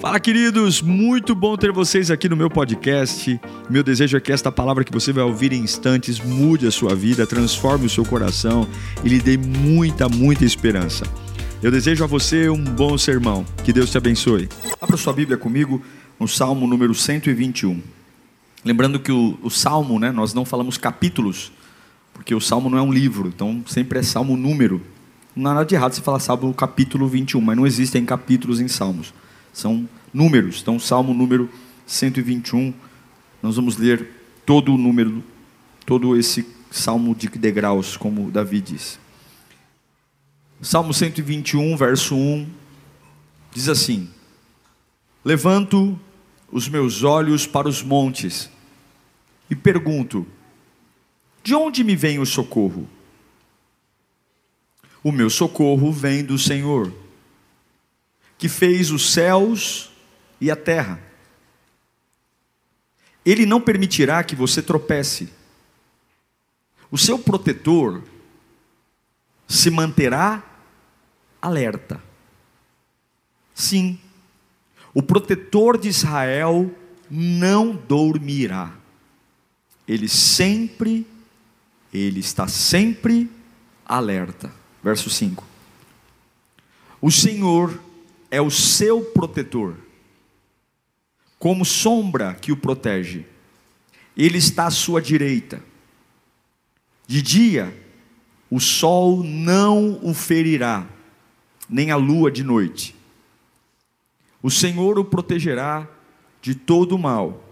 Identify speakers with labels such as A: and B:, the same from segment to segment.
A: Fala, queridos! Muito bom ter vocês aqui no meu podcast. Meu desejo é que esta palavra que você vai ouvir em instantes mude a sua vida, transforme o seu coração e lhe dê muita, muita esperança. Eu desejo a você um bom sermão. Que Deus te abençoe. Abra sua Bíblia comigo no Salmo número 121. Lembrando que o, o Salmo, né, nós não falamos capítulos, porque o Salmo não é um livro, então sempre é Salmo número. Não há nada de errado você falar Salmo capítulo 21, mas não existem capítulos em Salmos. São números. Então, Salmo número 121, nós vamos ler todo o número, todo esse salmo de degraus, como Davi diz. Salmo 121, verso 1, diz assim: Levanto os meus olhos para os montes e pergunto: De onde me vem o socorro? O meu socorro vem do Senhor que fez os céus e a terra. Ele não permitirá que você tropece. O seu protetor se manterá alerta. Sim, o protetor de Israel não dormirá. Ele sempre, ele está sempre alerta. Verso 5. O Senhor é o seu protetor, como sombra que o protege. Ele está à sua direita. De dia, o sol não o ferirá, nem a lua de noite. O Senhor o protegerá de todo o mal,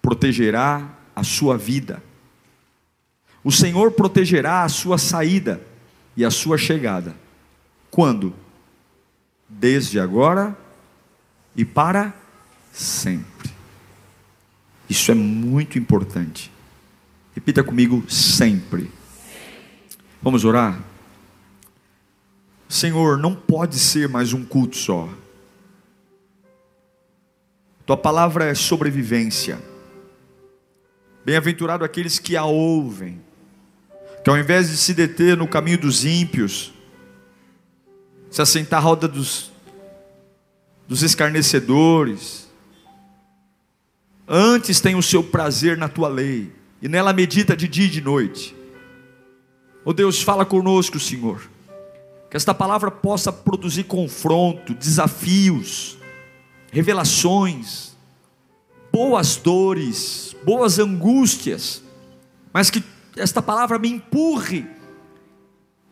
A: protegerá a sua vida. O Senhor protegerá a sua saída e a sua chegada. Quando? Desde agora e para sempre. Isso é muito importante. Repita comigo sempre. Vamos orar? Senhor, não pode ser mais um culto só. Tua palavra é sobrevivência. Bem-aventurado aqueles que a ouvem, que ao invés de se deter no caminho dos ímpios, se assentar à roda dos, dos escarnecedores. Antes tem o seu prazer na tua lei, e nela medita de dia e de noite. Oh Deus, fala conosco, Senhor. Que esta palavra possa produzir confronto, desafios, revelações, boas dores, boas angústias, mas que esta palavra me empurre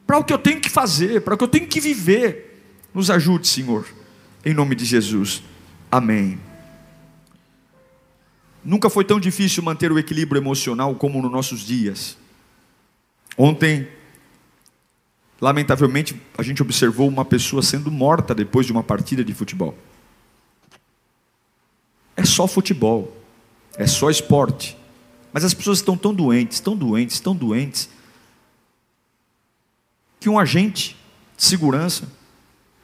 A: para o que eu tenho que fazer, para o que eu tenho que viver. Nos ajude, Senhor, em nome de Jesus. Amém. Nunca foi tão difícil manter o equilíbrio emocional como nos nossos dias. Ontem, lamentavelmente, a gente observou uma pessoa sendo morta depois de uma partida de futebol. É só futebol, é só esporte. Mas as pessoas estão tão doentes, tão doentes, tão doentes, que um agente de segurança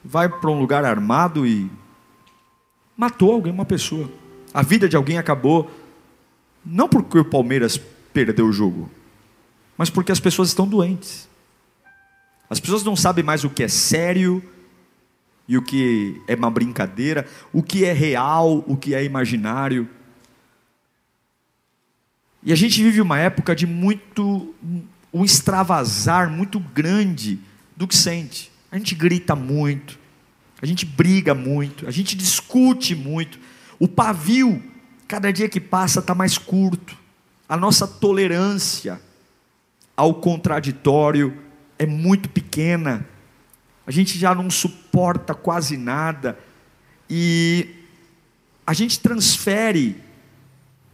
A: vai para um lugar armado e matou alguém, uma pessoa. A vida de alguém acabou, não porque o Palmeiras perdeu o jogo, mas porque as pessoas estão doentes. As pessoas não sabem mais o que é sério e o que é uma brincadeira, o que é real, o que é imaginário. E a gente vive uma época de muito um extravasar muito grande do que sente. A gente grita muito, a gente briga muito, a gente discute muito. O pavio, cada dia que passa, está mais curto. A nossa tolerância ao contraditório é muito pequena. A gente já não suporta quase nada. E a gente transfere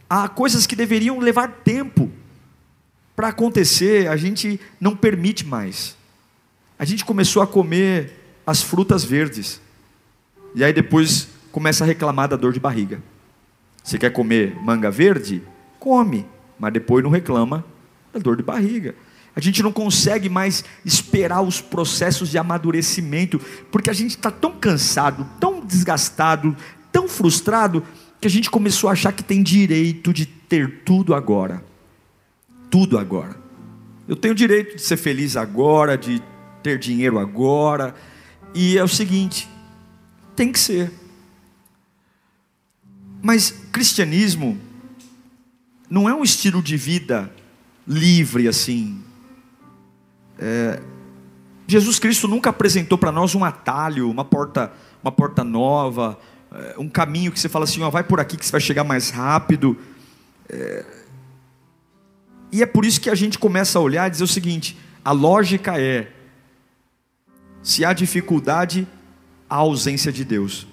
A: a coisas que deveriam levar tempo para acontecer, a gente não permite mais. A gente começou a comer as frutas verdes. E aí depois começa a reclamar da dor de barriga. Você quer comer manga verde? Come, mas depois não reclama da dor de barriga. A gente não consegue mais esperar os processos de amadurecimento, porque a gente está tão cansado, tão desgastado, tão frustrado, que a gente começou a achar que tem direito de ter tudo agora tudo agora. Eu tenho o direito de ser feliz agora, de ter dinheiro agora. E é o seguinte: tem que ser. Mas cristianismo não é um estilo de vida livre assim. É, Jesus Cristo nunca apresentou para nós um atalho, uma porta, uma porta nova, é, um caminho que você fala assim, ó, vai por aqui que você vai chegar mais rápido. É, e é por isso que a gente começa a olhar e dizer o seguinte: a lógica é, se há dificuldade, há ausência de Deus.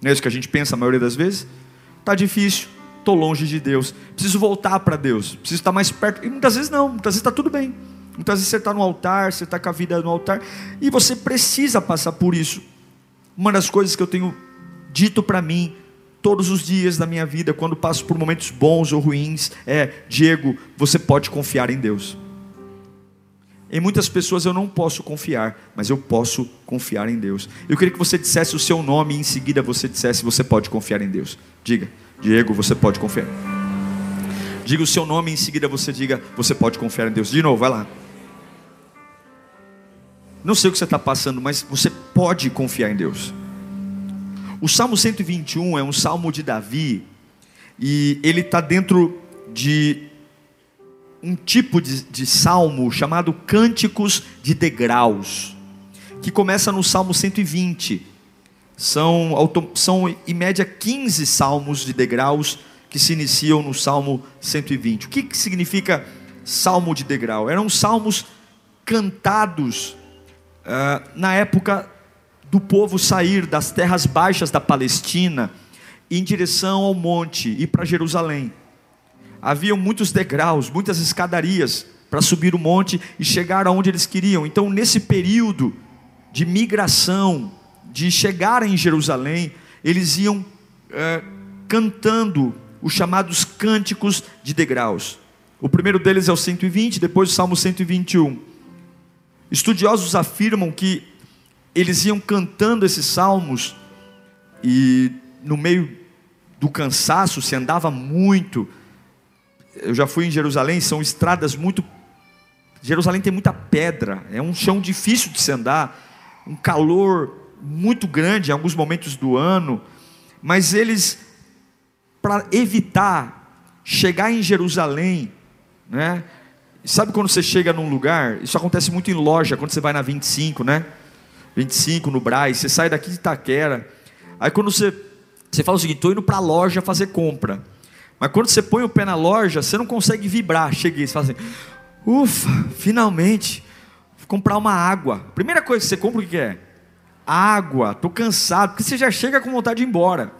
A: Não é isso que a gente pensa a maioria das vezes? Está difícil, estou longe de Deus, preciso voltar para Deus, preciso estar mais perto. E muitas vezes não, muitas vezes está tudo bem. Muitas vezes você está no altar, você está com a vida no altar, e você precisa passar por isso. Uma das coisas que eu tenho dito para mim todos os dias da minha vida, quando passo por momentos bons ou ruins, é: Diego, você pode confiar em Deus. Em muitas pessoas eu não posso confiar, mas eu posso confiar em Deus. Eu queria que você dissesse o seu nome e em seguida você dissesse: Você pode confiar em Deus. Diga, Diego, você pode confiar. Diga o seu nome e em seguida você diga: Você pode confiar em Deus. De novo, vai lá. Não sei o que você está passando, mas você pode confiar em Deus. O Salmo 121 é um salmo de Davi, e ele está dentro de um tipo de, de salmo chamado Cânticos de Degraus, que começa no Salmo 120. São, são em média 15 salmos de degraus que se iniciam no Salmo 120. O que, que significa salmo de degrau? Eram salmos cantados uh, na época do povo sair das terras baixas da Palestina em direção ao monte e para Jerusalém havia muitos degraus, muitas escadarias para subir o monte e chegar aonde eles queriam. Então, nesse período de migração, de chegar em Jerusalém, eles iam é, cantando os chamados cânticos de degraus. O primeiro deles é o 120, depois o Salmo 121. Estudiosos afirmam que eles iam cantando esses salmos e no meio do cansaço se andava muito, eu já fui em Jerusalém, são estradas muito. Jerusalém tem muita pedra, é um chão difícil de se andar, um calor muito grande em alguns momentos do ano, mas eles, para evitar chegar em Jerusalém, né? Sabe quando você chega num lugar? Isso acontece muito em loja, quando você vai na 25, né? 25 no Braz, você sai daqui de Itaquera. Aí quando você, você fala o seguinte: estou indo para a loja fazer compra. Mas quando você põe o pé na loja, você não consegue vibrar. Cheguei, você fala assim: ufa, finalmente, vou comprar uma água. Primeira coisa que você compra, o que é? Água, estou cansado, porque você já chega com vontade de ir embora.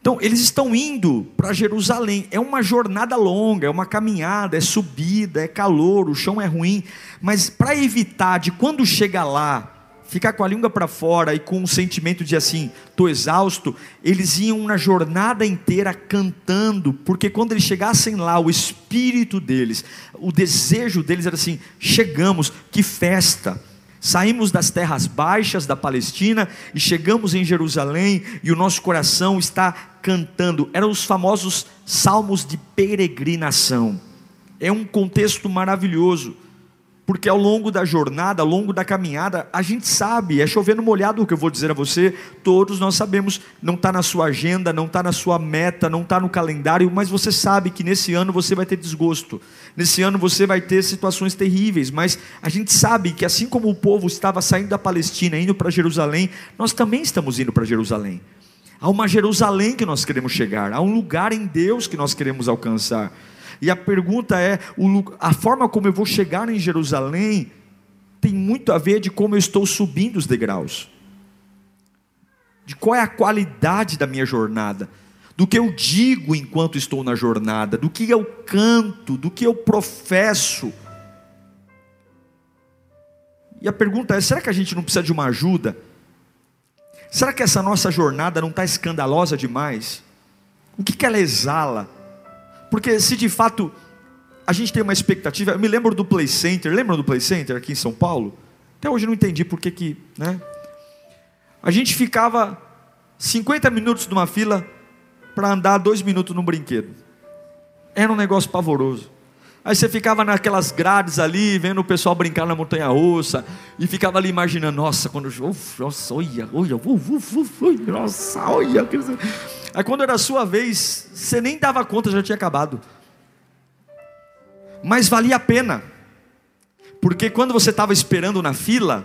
A: Então, eles estão indo para Jerusalém. É uma jornada longa, é uma caminhada, é subida, é calor, o chão é ruim. Mas para evitar de quando chega lá, ficar com a língua para fora e com um sentimento de assim, estou exausto, eles iam na jornada inteira cantando, porque quando eles chegassem lá, o espírito deles, o desejo deles era assim: chegamos, que festa! Saímos das terras baixas da Palestina e chegamos em Jerusalém e o nosso coração está cantando. Eram os famosos salmos de peregrinação. É um contexto maravilhoso porque ao longo da jornada, ao longo da caminhada, a gente sabe, é chovendo molhado o que eu vou dizer a você, todos nós sabemos, não está na sua agenda, não está na sua meta, não está no calendário, mas você sabe que nesse ano você vai ter desgosto, nesse ano você vai ter situações terríveis, mas a gente sabe que assim como o povo estava saindo da Palestina, indo para Jerusalém, nós também estamos indo para Jerusalém. Há uma Jerusalém que nós queremos chegar, há um lugar em Deus que nós queremos alcançar. E a pergunta é: a forma como eu vou chegar em Jerusalém tem muito a ver de como eu estou subindo os degraus, de qual é a qualidade da minha jornada, do que eu digo enquanto estou na jornada, do que eu canto, do que eu professo. E a pergunta é: será que a gente não precisa de uma ajuda? Será que essa nossa jornada não está escandalosa demais? O que, que ela exala? Porque se de fato a gente tem uma expectativa, eu me lembro do Play Center, lembram do Play Center aqui em São Paulo? Até hoje eu não entendi por que que, né? A gente ficava 50 minutos numa fila para andar dois minutos num brinquedo. Era um negócio pavoroso. Aí você ficava naquelas grades ali, vendo o pessoal brincar na montanha russa, e ficava ali imaginando, nossa, quando. Uf, nossa, olha, olha, uf, uf, uf, nossa, olha. Aí quando era a sua vez, você nem dava conta, já tinha acabado. Mas valia a pena. Porque quando você estava esperando na fila,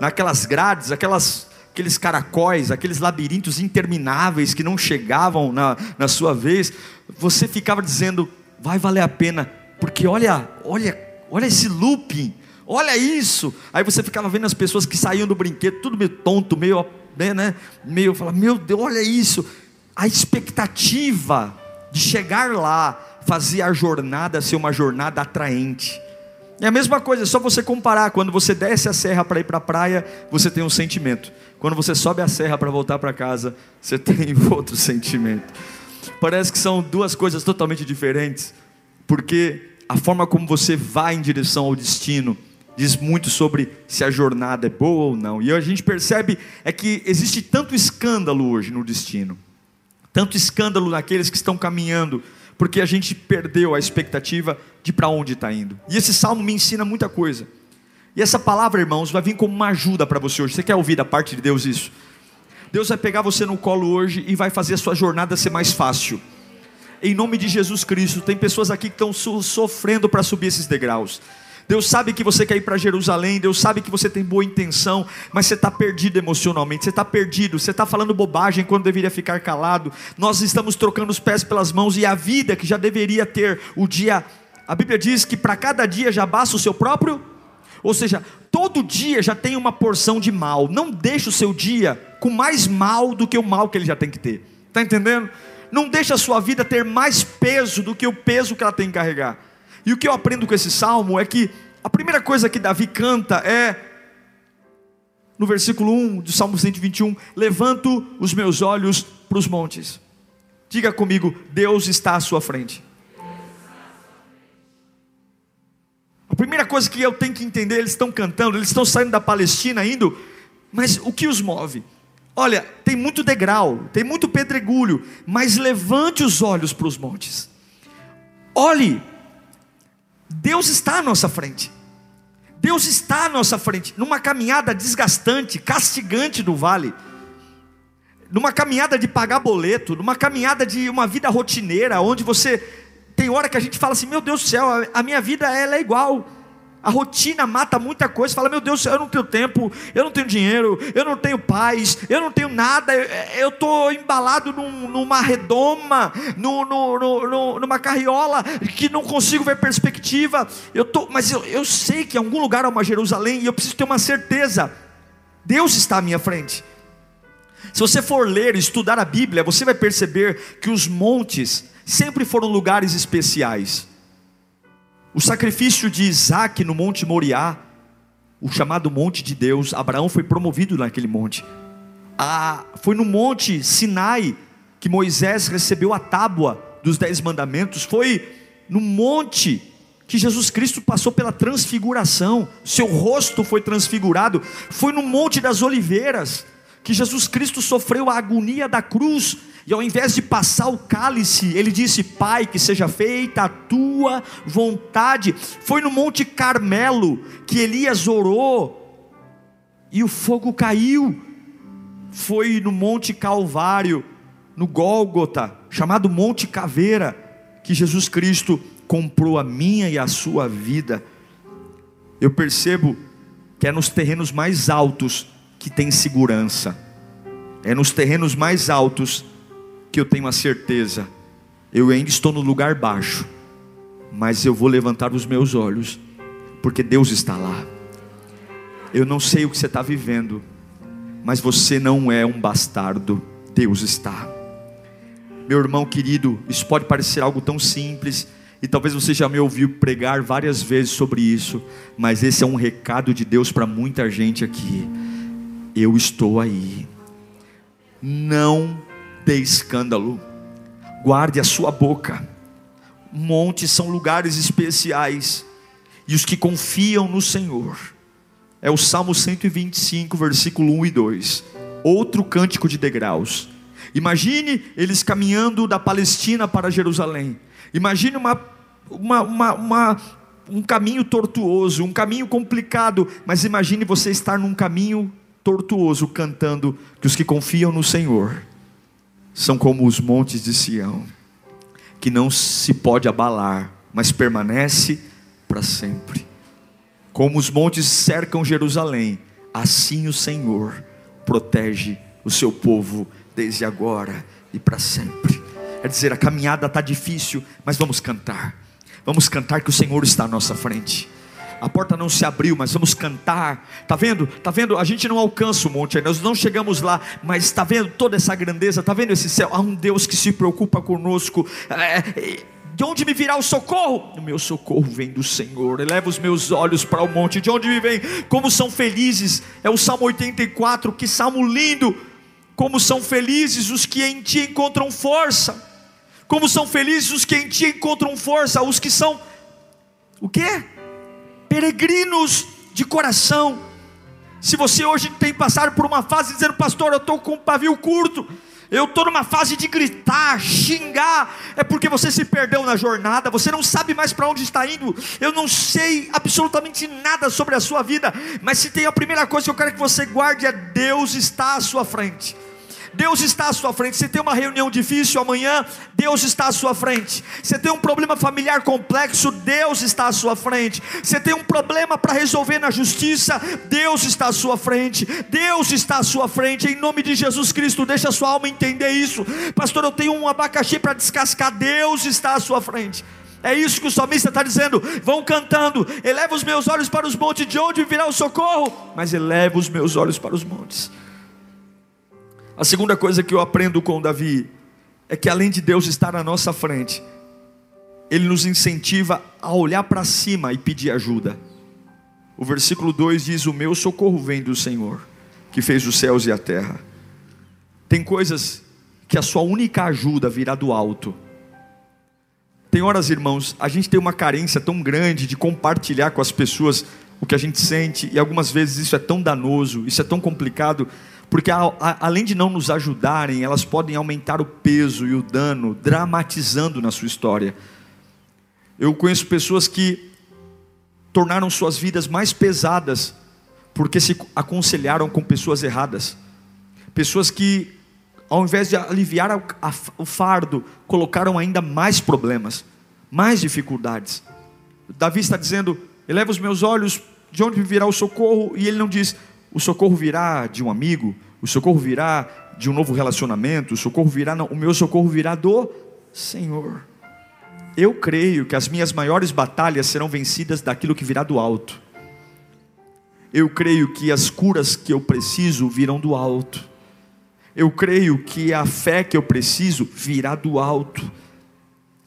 A: naquelas grades, aquelas, aqueles caracóis, aqueles labirintos intermináveis que não chegavam na, na sua vez, você ficava dizendo: vai valer a pena, porque olha, olha, olha esse looping, olha isso. Aí você ficava vendo as pessoas que saíam do brinquedo, tudo meio tonto, meio, né, né meio, fala, meu Deus, olha isso. A expectativa de chegar lá fazia a jornada ser uma jornada atraente. É a mesma coisa, é só você comparar. Quando você desce a serra para ir para a praia, você tem um sentimento. Quando você sobe a serra para voltar para casa, você tem outro sentimento. Parece que são duas coisas totalmente diferentes, porque a forma como você vai em direção ao destino diz muito sobre se a jornada é boa ou não. E a gente percebe é que existe tanto escândalo hoje no destino, tanto escândalo naqueles que estão caminhando porque a gente perdeu a expectativa de para onde está indo. E esse salmo me ensina muita coisa. E essa palavra, irmãos, vai vir como uma ajuda para você hoje. Você quer ouvir da parte de Deus isso? Deus vai pegar você no colo hoje e vai fazer a sua jornada ser mais fácil. Em nome de Jesus Cristo, tem pessoas aqui que estão sofrendo para subir esses degraus. Deus sabe que você quer ir para Jerusalém, Deus sabe que você tem boa intenção, mas você está perdido emocionalmente, você está perdido, você está falando bobagem quando deveria ficar calado. Nós estamos trocando os pés pelas mãos e a vida que já deveria ter o dia. A Bíblia diz que para cada dia já basta o seu próprio, ou seja, todo dia já tem uma porção de mal. Não deixe o seu dia com mais mal do que o mal que ele já tem que ter. Está entendendo? Não deixe a sua vida ter mais peso do que o peso que ela tem que carregar. E o que eu aprendo com esse salmo é que a primeira coisa que Davi canta é, no versículo 1 do Salmo 121, levanto os meus olhos para os montes. Diga comigo, Deus está à sua frente. A primeira coisa que eu tenho que entender, eles estão cantando, eles estão saindo da Palestina indo, mas o que os move? Olha, tem muito degrau, tem muito pedregulho, mas levante os olhos para os montes. Olhe Deus está à nossa frente. Deus está à nossa frente, numa caminhada desgastante, castigante do vale, numa caminhada de pagar boleto, numa caminhada de uma vida rotineira, onde você tem hora que a gente fala assim: meu Deus do céu, a minha vida ela é igual. A rotina mata muita coisa. Fala, meu Deus, eu não tenho tempo, eu não tenho dinheiro, eu não tenho paz, eu não tenho nada. Eu estou embalado num, numa redoma, numa carriola que não consigo ver perspectiva. Eu tô, mas eu, eu sei que em algum lugar há uma Jerusalém e eu preciso ter uma certeza. Deus está à minha frente. Se você for ler, estudar a Bíblia, você vai perceber que os montes sempre foram lugares especiais. O sacrifício de Isaac no Monte Moriá, o chamado Monte de Deus, Abraão foi promovido naquele monte. Ah, foi no Monte Sinai que Moisés recebeu a tábua dos Dez Mandamentos. Foi no monte que Jesus Cristo passou pela transfiguração, seu rosto foi transfigurado. Foi no Monte das Oliveiras que Jesus Cristo sofreu a agonia da cruz e ao invés de passar o cálice, ele disse: Pai, que seja feita a tua vontade. Foi no Monte Carmelo que Elias orou e o fogo caiu. Foi no Monte Calvário, no Gólgota, chamado Monte Caveira, que Jesus Cristo comprou a minha e a sua vida. Eu percebo que é nos terrenos mais altos que tem segurança, é nos terrenos mais altos que eu tenho a certeza, eu ainda estou no lugar baixo, mas eu vou levantar os meus olhos, porque Deus está lá. Eu não sei o que você está vivendo, mas você não é um bastardo, Deus está. Meu irmão querido, isso pode parecer algo tão simples, e talvez você já me ouviu pregar várias vezes sobre isso, mas esse é um recado de Deus para muita gente aqui. Eu estou aí. Não dê escândalo, guarde a sua boca. Montes são lugares especiais, e os que confiam no Senhor, é o Salmo 125, versículo 1 e 2, outro cântico de degraus. Imagine eles caminhando da Palestina para Jerusalém, imagine uma, uma, uma, uma um caminho tortuoso, um caminho complicado, mas imagine você estar num caminho tortuoso cantando que os que confiam no Senhor são como os montes de Sião, que não se pode abalar, mas permanece para sempre. Como os montes cercam Jerusalém, assim o Senhor protege o seu povo desde agora e para sempre. É dizer, a caminhada está difícil, mas vamos cantar. Vamos cantar que o Senhor está à nossa frente. A porta não se abriu, mas vamos cantar. Tá vendo? Tá vendo? A gente não alcança o monte, nós não chegamos lá, mas está vendo toda essa grandeza? Tá vendo esse céu? Há um Deus que se preocupa conosco. É, de onde me virá o socorro? O meu socorro vem do Senhor. Eleva os meus olhos para o monte. De onde me vem? Como são felizes. É o Salmo 84, que salmo lindo. Como são felizes os que em ti encontram força. Como são felizes os que em ti encontram força, os que são o quê? Peregrinos de coração. Se você hoje tem passado por uma fase dizendo, pastor, eu estou com um pavio curto, eu estou numa fase de gritar, xingar, é porque você se perdeu na jornada, você não sabe mais para onde está indo. Eu não sei absolutamente nada sobre a sua vida, mas se tem a primeira coisa que eu quero que você guarde é Deus está à sua frente. Deus está à sua frente. Você tem uma reunião difícil amanhã, Deus está à sua frente. Você tem um problema familiar complexo, Deus está à sua frente. Você tem um problema para resolver na justiça, Deus está à sua frente. Deus está à sua frente. Em nome de Jesus Cristo, deixa a sua alma entender isso. Pastor, eu tenho um abacaxi para descascar, Deus está à sua frente. É isso que o salmista está dizendo. Vão cantando. Eleva os meus olhos para os montes, de onde virá o socorro? Mas eleva os meus olhos para os montes. A segunda coisa que eu aprendo com Davi é que além de Deus estar na nossa frente, ele nos incentiva a olhar para cima e pedir ajuda. O versículo 2 diz: O meu socorro vem do Senhor, que fez os céus e a terra. Tem coisas que a sua única ajuda virá do alto. Tem horas, irmãos, a gente tem uma carência tão grande de compartilhar com as pessoas o que a gente sente, e algumas vezes isso é tão danoso, isso é tão complicado, porque a, a, além de não nos ajudarem, elas podem aumentar o peso e o dano, dramatizando na sua história. Eu conheço pessoas que tornaram suas vidas mais pesadas porque se aconselharam com pessoas erradas, pessoas que, ao invés de aliviar a, o fardo, colocaram ainda mais problemas, mais dificuldades. Davi está dizendo: eleva os meus olhos, de onde virá o socorro? E ele não diz: o socorro virá de um amigo, o socorro virá de um novo relacionamento, o socorro virá, não, o meu socorro virá do Senhor. Eu creio que as minhas maiores batalhas serão vencidas daquilo que virá do alto. Eu creio que as curas que eu preciso virão do alto. Eu creio que a fé que eu preciso virá do alto.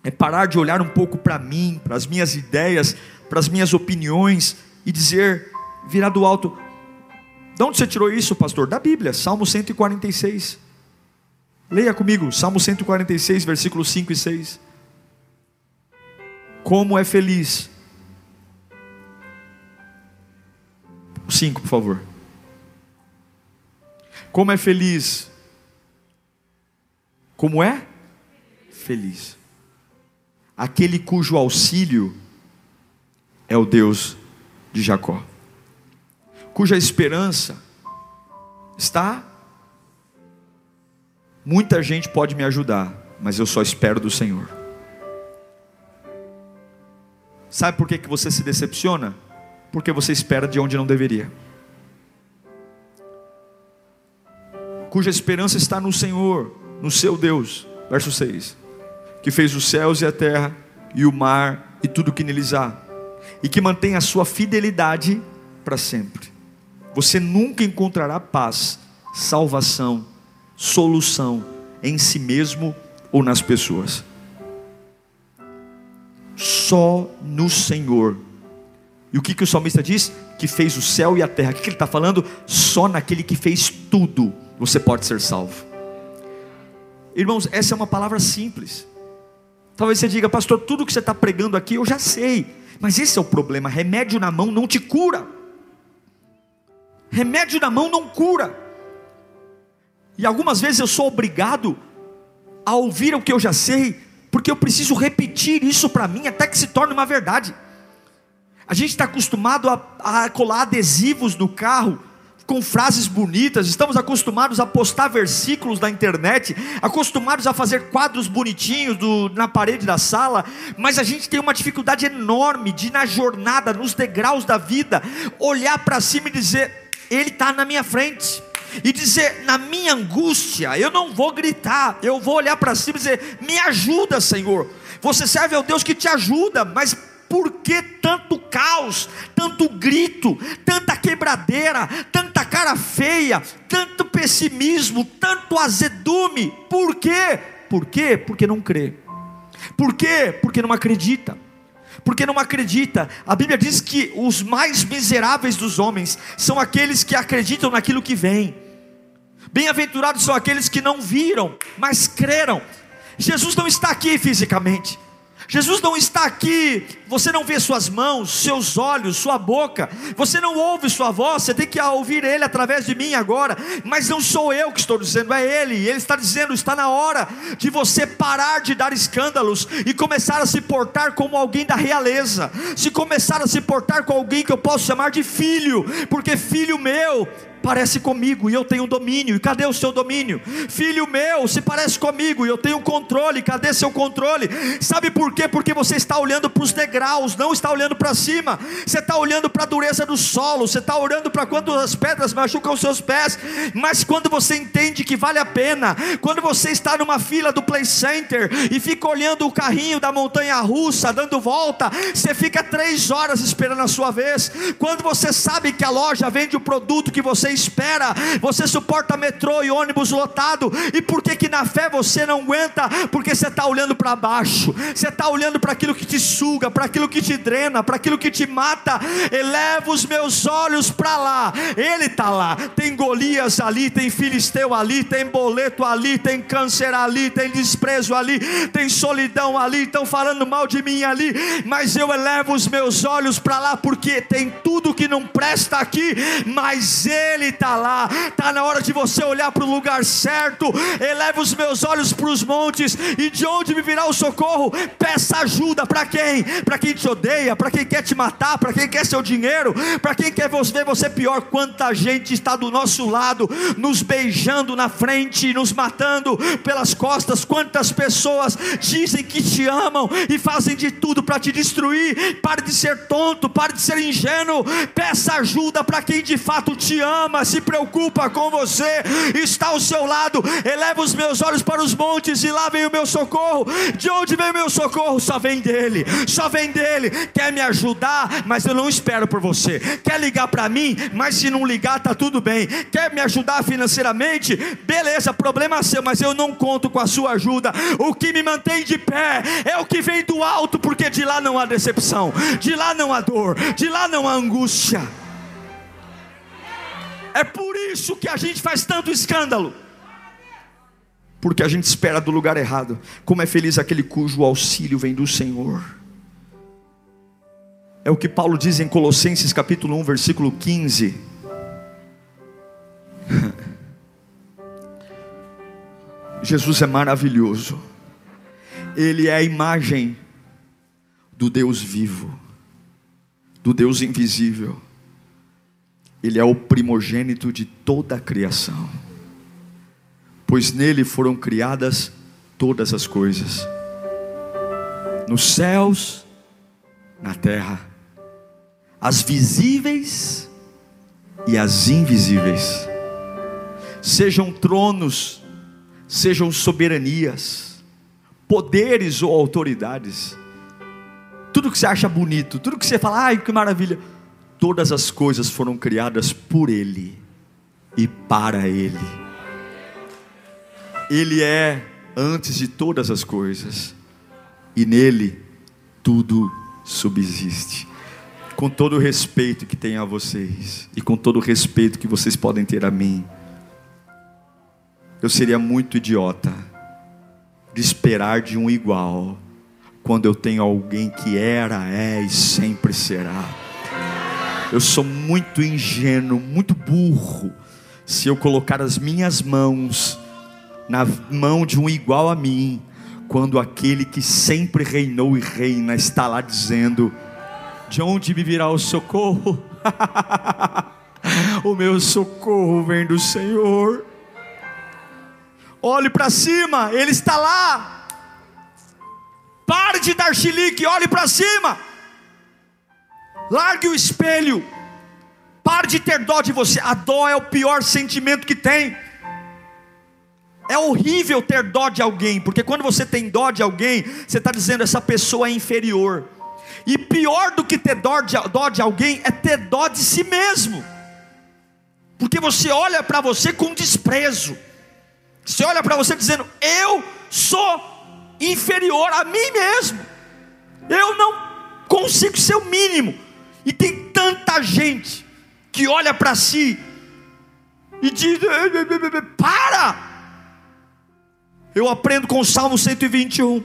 A: É parar de olhar um pouco para mim, para as minhas ideias, para as minhas opiniões e dizer: virá do alto. De onde você tirou isso, pastor? Da Bíblia, Salmo 146. Leia comigo, Salmo 146, versículos 5 e 6. Como é feliz. 5, por favor. Como é feliz. Como é? Feliz. Aquele cujo auxílio é o Deus de Jacó cuja esperança está. Muita gente pode me ajudar, mas eu só espero do Senhor. Sabe por que, que você se decepciona? Porque você espera de onde não deveria. Cuja esperança está no Senhor, no seu Deus. Verso 6: Que fez os céus e a terra, e o mar e tudo que neles há, e que mantém a sua fidelidade para sempre você nunca encontrará paz, salvação, solução em si mesmo ou nas pessoas. Só no Senhor. E o que, que o salmista diz? Que fez o céu e a terra. O que, que ele está falando? Só naquele que fez tudo você pode ser salvo. Irmãos, essa é uma palavra simples. Talvez você diga, pastor, tudo que você está pregando aqui eu já sei. Mas esse é o problema: remédio na mão não te cura. Remédio na mão não cura. E algumas vezes eu sou obrigado a ouvir o que eu já sei, porque eu preciso repetir isso para mim até que se torne uma verdade. A gente está acostumado a, a, colar adesivos no carro, com frases bonitas, estamos acostumados a postar versículos na internet, acostumados a fazer quadros bonitinhos do, na parede da sala, mas a gente tem uma dificuldade enorme de, na jornada, nos degraus da vida, olhar para cima e dizer: Ele está na minha frente e dizer: na minha angústia, eu não vou gritar, eu vou olhar para cima e dizer: me ajuda, Senhor. Você serve ao Deus que te ajuda, mas por que tanto caos, tanto grito, tanta quebradeira, tanta cara feia, tanto pessimismo, tanto azedume? Por quê? Por quê? Porque não crê. Por quê? Porque não acredita. Porque não acredita. A Bíblia diz que os mais miseráveis dos homens são aqueles que acreditam naquilo que vem. Bem-aventurados são aqueles que não viram, mas creram. Jesus não está aqui fisicamente. Jesus não está aqui, você não vê suas mãos, seus olhos, sua boca, você não ouve sua voz, você tem que ouvir Ele através de mim agora, mas não sou eu que estou dizendo, é Ele, Ele está dizendo: está na hora de você parar de dar escândalos e começar a se portar como alguém da realeza, se começar a se portar com alguém que eu posso chamar de filho, porque filho meu parece comigo e eu tenho domínio. E cadê o seu domínio? Filho meu, se parece comigo e eu tenho controle. Cadê seu controle? Sabe por quê? Porque você está olhando para os degraus, não está olhando para cima. Você está olhando para a dureza do solo, você está olhando para quando as pedras machucam os seus pés. Mas quando você entende que vale a pena, quando você está numa fila do Play Center e fica olhando o carrinho da montanha russa dando volta, você fica três horas esperando a sua vez. Quando você sabe que a loja vende o produto que você espera, você suporta metrô e ônibus lotado, e por que que na fé você não aguenta? Porque você está olhando para baixo, você está olhando para aquilo que te suga, para aquilo que te drena, para aquilo que te mata. Eleva os meus olhos para lá, Ele está lá. Tem Golias ali, tem Filisteu ali, tem boleto ali, tem câncer ali, tem desprezo ali, tem solidão ali, estão falando mal de mim ali, mas eu elevo os meus olhos para lá, porque tem tudo que não presta aqui, mas Ele ele está lá. Está na hora de você olhar para o lugar certo. Eleva os meus olhos para os montes, e de onde me virá o socorro? Peça ajuda para quem? Para quem te odeia, para quem quer te matar, para quem quer seu dinheiro, para quem quer ver você pior. Quanta gente está do nosso lado, nos beijando na frente, nos matando pelas costas. Quantas pessoas dizem que te amam e fazem de tudo para te destruir. Pare de ser tonto, pare de ser ingênuo. Peça ajuda para quem de fato te ama ama, se preocupa com você, está ao seu lado. Eleva os meus olhos para os montes e lá vem o meu socorro. De onde vem o meu socorro? Só vem dele, só vem dele. Quer me ajudar, mas eu não espero por você. Quer ligar para mim, mas se não ligar, tá tudo bem. Quer me ajudar financeiramente? Beleza, problema seu, mas eu não conto com a sua ajuda. O que me mantém de pé é o que vem do alto, porque de lá não há decepção, de lá não há dor, de lá não há angústia. É por isso que a gente faz tanto escândalo. Porque a gente espera do lugar errado. Como é feliz aquele cujo auxílio vem do Senhor. É o que Paulo diz em Colossenses capítulo 1, versículo 15. Jesus é maravilhoso. Ele é a imagem do Deus vivo, do Deus invisível. Ele é o primogênito de toda a criação, pois nele foram criadas todas as coisas, nos céus, na terra, as visíveis e as invisíveis, sejam tronos, sejam soberanias, poderes ou autoridades, tudo que você acha bonito, tudo que você fala, ai que maravilha todas as coisas foram criadas por Ele e para Ele. Ele é antes de todas as coisas, e nele tudo subsiste. Com todo o respeito que tenho a vocês, e com todo o respeito que vocês podem ter a mim, eu seria muito idiota de esperar de um igual, quando eu tenho alguém que era, é e sempre será. Eu sou muito ingênuo, muito burro, se eu colocar as minhas mãos na mão de um igual a mim, quando aquele que sempre reinou e reina está lá dizendo: De onde me virá o socorro? O meu socorro vem do Senhor. Olhe para cima, Ele está lá. Pare de dar chilique, olhe para cima. Largue o espelho. Pare de ter dó de você. A dó é o pior sentimento que tem. É horrível ter dó de alguém, porque quando você tem dó de alguém, você está dizendo essa pessoa é inferior. E pior do que ter dó de, dó de alguém é ter dó de si mesmo, porque você olha para você com desprezo, você olha para você dizendo: Eu sou inferior a mim mesmo, eu não consigo ser o mínimo, e tem tanta gente que olha para si e diz: Para! Eu aprendo com o Salmo 121.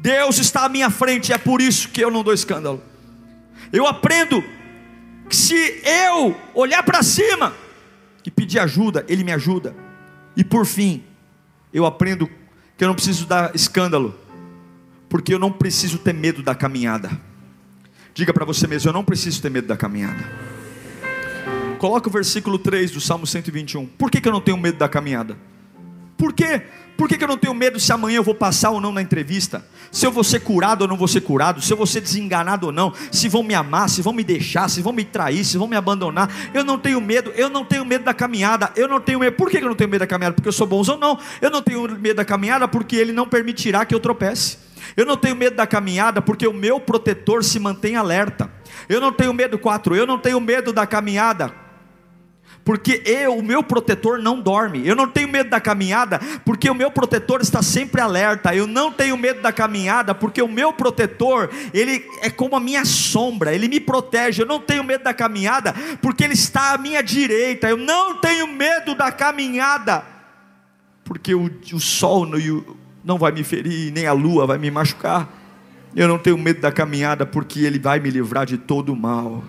A: Deus está à minha frente, é por isso que eu não dou escândalo. Eu aprendo que se eu olhar para cima e pedir ajuda, Ele me ajuda. E por fim, eu aprendo que eu não preciso dar escândalo, porque eu não preciso ter medo da caminhada. Diga para você mesmo, eu não preciso ter medo da caminhada. Coloca o versículo 3 do Salmo 121. Por que, que eu não tenho medo da caminhada? Por quê? Por que, que eu não tenho medo se amanhã eu vou passar ou não na entrevista? Se eu vou ser curado ou não vou ser curado? Se eu vou ser desenganado ou não? Se vão me amar, se vão me deixar, se vão me trair, se vão me abandonar? Eu não tenho medo, eu não tenho medo da caminhada, eu não tenho medo. Por que eu não tenho medo da caminhada? Porque eu sou bonzão? Não. Eu não tenho medo da caminhada porque Ele não permitirá que eu tropece. Eu não tenho medo da caminhada porque o meu protetor se mantém alerta. Eu não tenho medo, quatro, eu não tenho medo da caminhada porque eu, o meu protetor não dorme. Eu não tenho medo da caminhada, porque o meu protetor está sempre alerta. Eu não tenho medo da caminhada, porque o meu protetor, ele é como a minha sombra, ele me protege. Eu não tenho medo da caminhada, porque ele está à minha direita. Eu não tenho medo da caminhada, porque o, o sol não vai me ferir, nem a lua vai me machucar. Eu não tenho medo da caminhada, porque ele vai me livrar de todo o mal.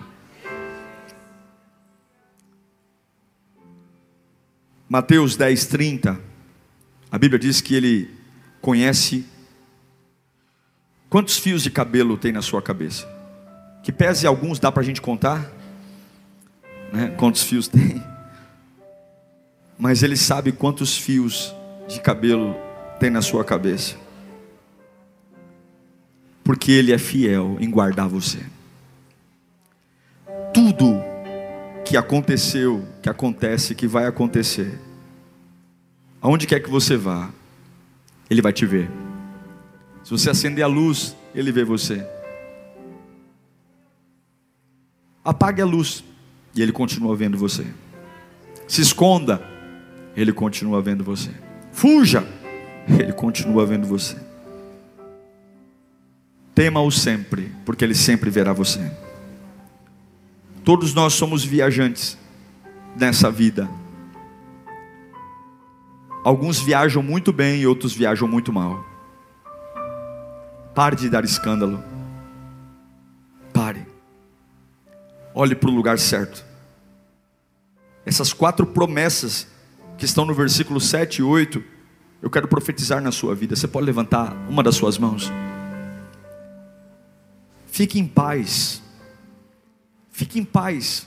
A: Mateus 10, 30, a Bíblia diz que ele conhece quantos fios de cabelo tem na sua cabeça. Que pese alguns, dá para a gente contar? Né? Quantos fios tem? Mas ele sabe quantos fios de cabelo tem na sua cabeça. Porque ele é fiel em guardar você. Tudo que aconteceu, que acontece, que vai acontecer. Aonde quer que você vá, Ele vai te ver. Se você acender a luz, Ele vê você. Apague a luz e Ele continua vendo você. Se esconda, Ele continua vendo você. Fuja, Ele continua vendo você. Tema-o sempre, porque Ele sempre verá você. Todos nós somos viajantes nessa vida. Alguns viajam muito bem e outros viajam muito mal. Pare de dar escândalo. Pare. Olhe para o lugar certo. Essas quatro promessas que estão no versículo 7 e 8, eu quero profetizar na sua vida. Você pode levantar uma das suas mãos. Fique em paz. Fique em paz.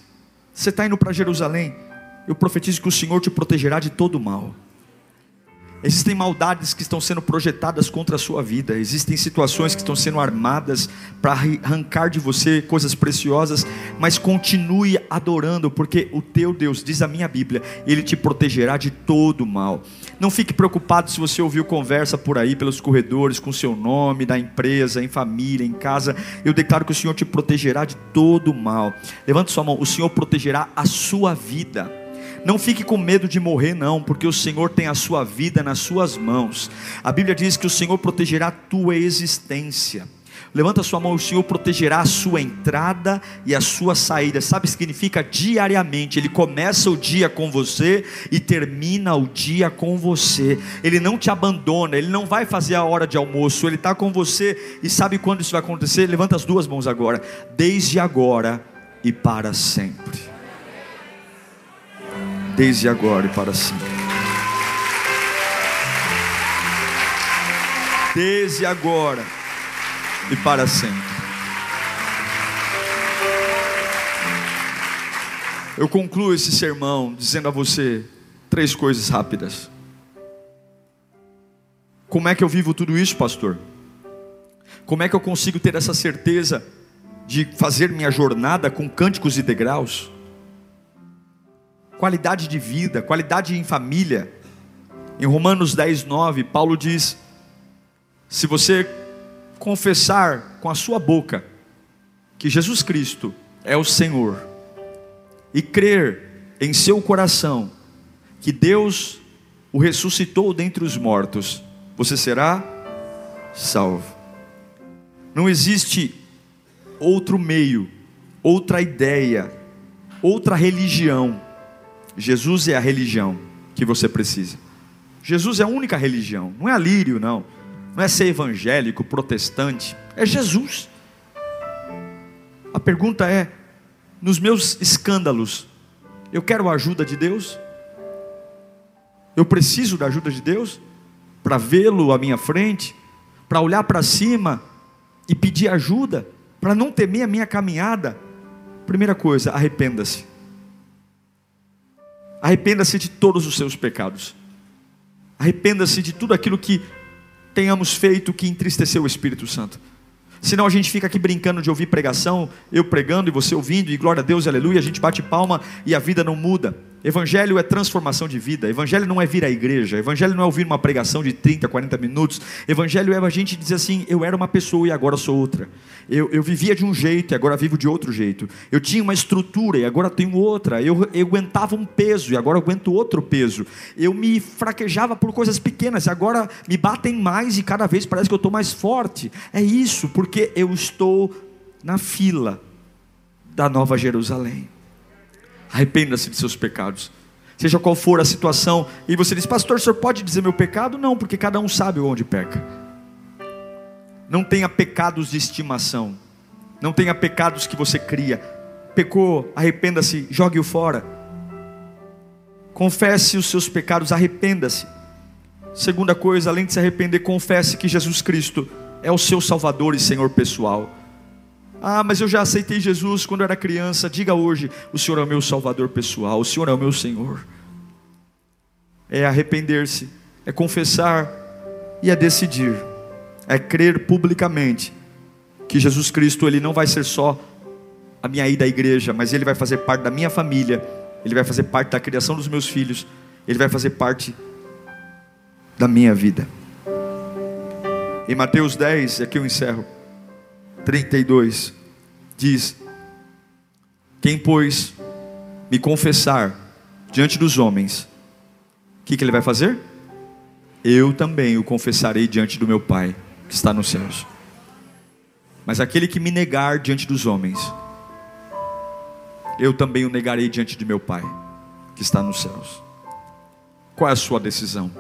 A: Você está indo para Jerusalém. Eu profetizo que o Senhor te protegerá de todo mal. Existem maldades que estão sendo projetadas contra a sua vida, existem situações que estão sendo armadas para arrancar de você coisas preciosas, mas continue adorando, porque o teu Deus, diz a minha Bíblia, ele te protegerá de todo mal. Não fique preocupado se você ouviu conversa por aí pelos corredores com seu nome, da empresa, em família, em casa. Eu declaro que o Senhor te protegerá de todo mal. Levante sua mão, o Senhor protegerá a sua vida. Não fique com medo de morrer, não, porque o Senhor tem a sua vida nas suas mãos. A Bíblia diz que o Senhor protegerá a tua existência. Levanta a sua mão, o Senhor protegerá a sua entrada e a sua saída. Sabe o que significa diariamente? Ele começa o dia com você e termina o dia com você. Ele não te abandona, ele não vai fazer a hora de almoço, ele está com você e sabe quando isso vai acontecer? Levanta as duas mãos agora, desde agora e para sempre desde agora e para sempre. Desde agora e para sempre. Eu concluo esse sermão dizendo a você três coisas rápidas. Como é que eu vivo tudo isso, pastor? Como é que eu consigo ter essa certeza de fazer minha jornada com cânticos e degraus? Qualidade de vida, qualidade em família. Em Romanos 10, 9, Paulo diz: se você confessar com a sua boca que Jesus Cristo é o Senhor, e crer em seu coração que Deus o ressuscitou dentre os mortos, você será salvo. Não existe outro meio, outra ideia, outra religião. Jesus é a religião que você precisa. Jesus é a única religião, não é a lírio, não. Não é ser evangélico, protestante, é Jesus. A pergunta é: nos meus escândalos, eu quero a ajuda de Deus? Eu preciso da ajuda de Deus para vê-lo à minha frente, para olhar para cima e pedir ajuda, para não temer a minha caminhada. Primeira coisa, arrependa-se. Arrependa-se de todos os seus pecados. Arrependa-se de tudo aquilo que tenhamos feito que entristeceu o Espírito Santo. Senão a gente fica aqui brincando de ouvir pregação, eu pregando e você ouvindo, e glória a Deus, aleluia, a gente bate palma e a vida não muda. Evangelho é transformação de vida. Evangelho não é vir à igreja. Evangelho não é ouvir uma pregação de 30, 40 minutos. Evangelho é a gente dizer assim: eu era uma pessoa e agora sou outra. Eu, eu vivia de um jeito e agora vivo de outro jeito. Eu tinha uma estrutura e agora tenho outra. Eu, eu aguentava um peso e agora aguento outro peso. Eu me fraquejava por coisas pequenas e agora me batem mais e cada vez parece que eu estou mais forte. É isso, porque eu estou na fila da Nova Jerusalém. Arrependa-se de seus pecados. Seja qual for a situação, e você diz, pastor, o senhor pode dizer meu pecado? Não, porque cada um sabe onde peca. Não tenha pecados de estimação. Não tenha pecados que você cria. Pecou, arrependa-se, jogue-o fora. Confesse os seus pecados, arrependa-se. Segunda coisa, além de se arrepender, confesse que Jesus Cristo é o seu Salvador e Senhor pessoal. Ah, mas eu já aceitei Jesus quando era criança. Diga hoje: o Senhor é o meu Salvador pessoal, o Senhor é o meu Senhor. É arrepender-se, é confessar e é decidir, é crer publicamente que Jesus Cristo ele não vai ser só a minha ida à igreja, mas ele vai fazer parte da minha família, ele vai fazer parte da criação dos meus filhos, ele vai fazer parte da minha vida. Em Mateus 10, aqui eu encerro. 32 diz: Quem, pois, me confessar diante dos homens, o que, que ele vai fazer? Eu também o confessarei diante do meu Pai, que está nos céus. Mas aquele que me negar diante dos homens, eu também o negarei diante de meu Pai, que está nos céus. Qual é a sua decisão?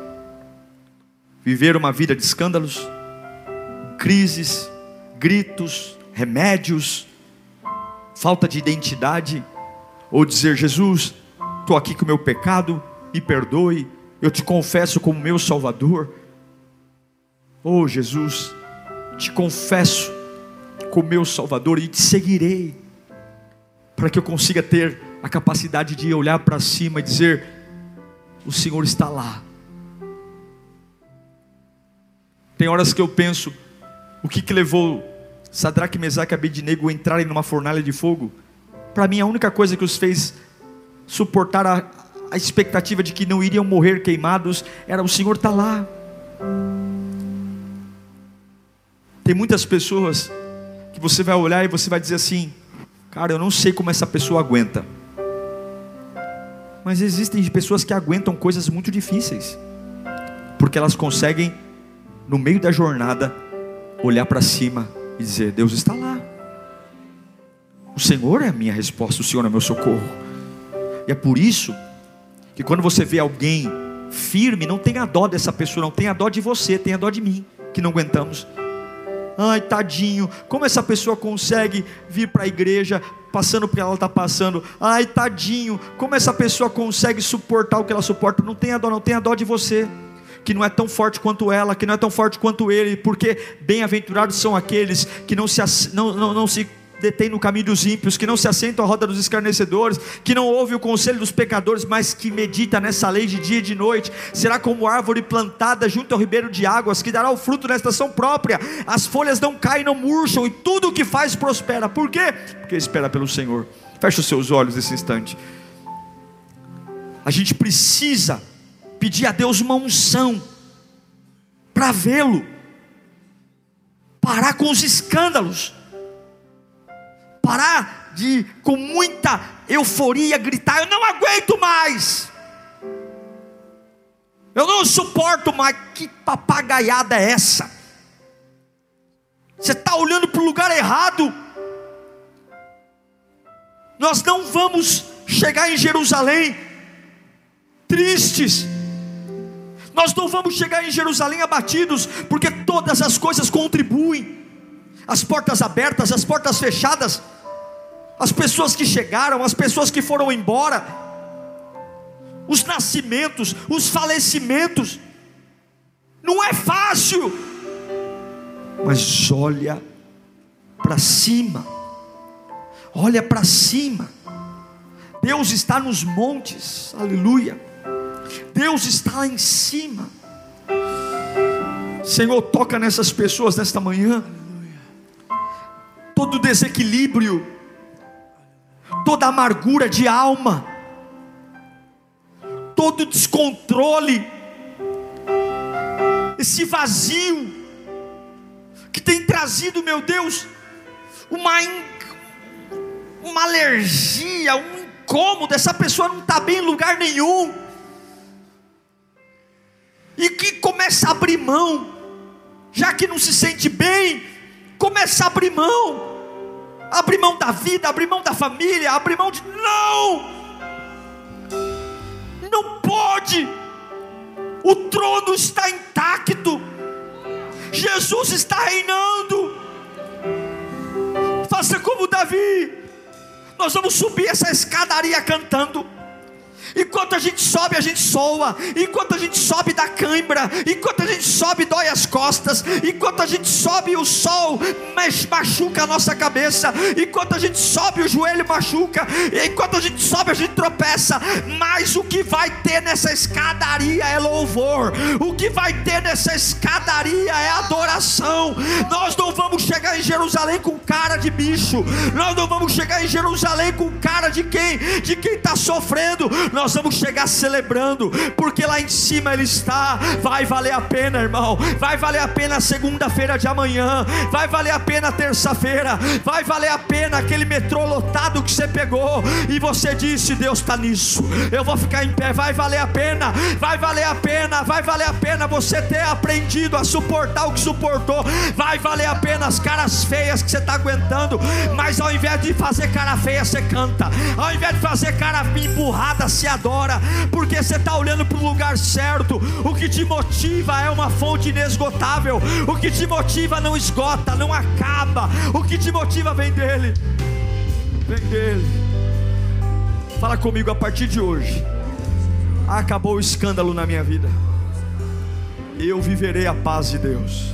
A: Viver uma vida de escândalos, crises, gritos, remédios, falta de identidade, ou dizer: Jesus, estou aqui com o meu pecado, me perdoe, eu te confesso como meu Salvador. Oh Jesus, te confesso como meu Salvador e te seguirei, para que eu consiga ter a capacidade de olhar para cima e dizer: O Senhor está lá. Tem horas que eu penso, o que, que levou Sadraque, Mesaque e Abednego entrarem numa fornalha de fogo? Para mim, a única coisa que os fez suportar a, a expectativa de que não iriam morrer queimados era o Senhor estar tá lá. Tem muitas pessoas que você vai olhar e você vai dizer assim: Cara, eu não sei como essa pessoa aguenta. Mas existem pessoas que aguentam coisas muito difíceis, porque elas conseguem, no meio da jornada, olhar para cima e dizer: Deus está lá. O Senhor é a minha resposta, o Senhor é o meu socorro. E é por isso que quando você vê alguém firme, não tenha dó dessa pessoa, não tenha dó de você, tenha dó de mim, que não aguentamos. Ai, tadinho, como essa pessoa consegue vir para a igreja passando por que ela está passando? Ai, tadinho, como essa pessoa consegue suportar o que ela suporta? Não tenha dó, não tenha dó de você que não é tão forte quanto ela, que não é tão forte quanto ele, porque bem-aventurados são aqueles que não se, não, não, não se no caminho dos ímpios, que não se assenta à roda dos escarnecedores, que não ouve o conselho dos pecadores, mas que medita nessa lei de dia e de noite, será como árvore plantada junto ao ribeiro de águas, que dará o fruto na estação própria, as folhas não caem, não murcham, e tudo o que faz prospera. Por quê? Porque espera pelo Senhor. Feche os seus olhos nesse instante. A gente precisa pedir a Deus uma unção para vê-lo, parar com os escândalos parar de, com muita euforia, gritar: Eu não aguento mais, eu não suporto mais. Que papagaiada é essa? Você está olhando para o lugar errado. Nós não vamos chegar em Jerusalém tristes. Nós não vamos chegar em Jerusalém abatidos, porque todas as coisas contribuem. As portas abertas, as portas fechadas, as pessoas que chegaram, as pessoas que foram embora, os nascimentos, os falecimentos, não é fácil, mas olha para cima, olha para cima, Deus está nos montes, aleluia, Deus está lá em cima, Senhor, toca nessas pessoas nesta manhã, todo desequilíbrio, toda amargura de alma, todo descontrole, esse vazio que tem trazido, meu Deus, uma, uma alergia, um incômodo, essa pessoa não está bem em lugar nenhum, e que começa a abrir mão, já que não se sente bem, começa a abrir mão, abrir mão da vida, abrir mão da família, abrir mão de. Não! Não pode! O trono está intacto, Jesus está reinando. Faça como Davi, nós vamos subir essa escadaria cantando. Enquanto a gente sobe, a gente soa. Enquanto a gente sobe, dá cãibra. Enquanto a gente sobe, dói as costas. Enquanto a gente sobe, o sol machuca a nossa cabeça. Enquanto a gente sobe, o joelho machuca. Enquanto a gente sobe, a gente tropeça. Mas o que vai ter nessa escadaria é louvor. O que vai ter nessa escadaria é adoração. Nós não vamos chegar em Jerusalém com cara de bicho. Nós não vamos chegar em Jerusalém com cara de quem? De quem está sofrendo. Nós nós vamos chegar celebrando, porque lá em cima Ele está. Vai valer a pena, irmão. Vai valer a pena segunda-feira de amanhã. Vai valer a pena terça-feira. Vai valer a pena aquele metrô lotado que você pegou e você disse: Deus está nisso. Eu vou ficar em pé. Vai valer a pena. Vai valer a pena. Vai valer a pena você ter aprendido a suportar o que suportou. Vai valer a pena as caras feias que você está aguentando. Mas ao invés de fazer cara feia, você canta. Ao invés de fazer cara empurrada, se adora, porque você está olhando para o lugar certo. O que te motiva é uma fonte inesgotável. O que te motiva não esgota, não acaba. O que te motiva vem dele. Vem dele. Fala comigo a partir de hoje. Acabou o escândalo na minha vida. Eu viverei a paz de Deus.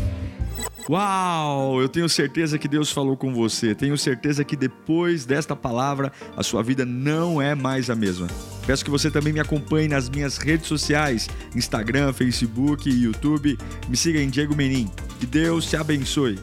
A: Uau! Eu tenho certeza que Deus falou com você. Tenho certeza que depois desta palavra a sua vida não é mais a mesma. Peço que você também me acompanhe nas minhas redes sociais: Instagram, Facebook YouTube. Me siga em Diego Menin. Que Deus te abençoe.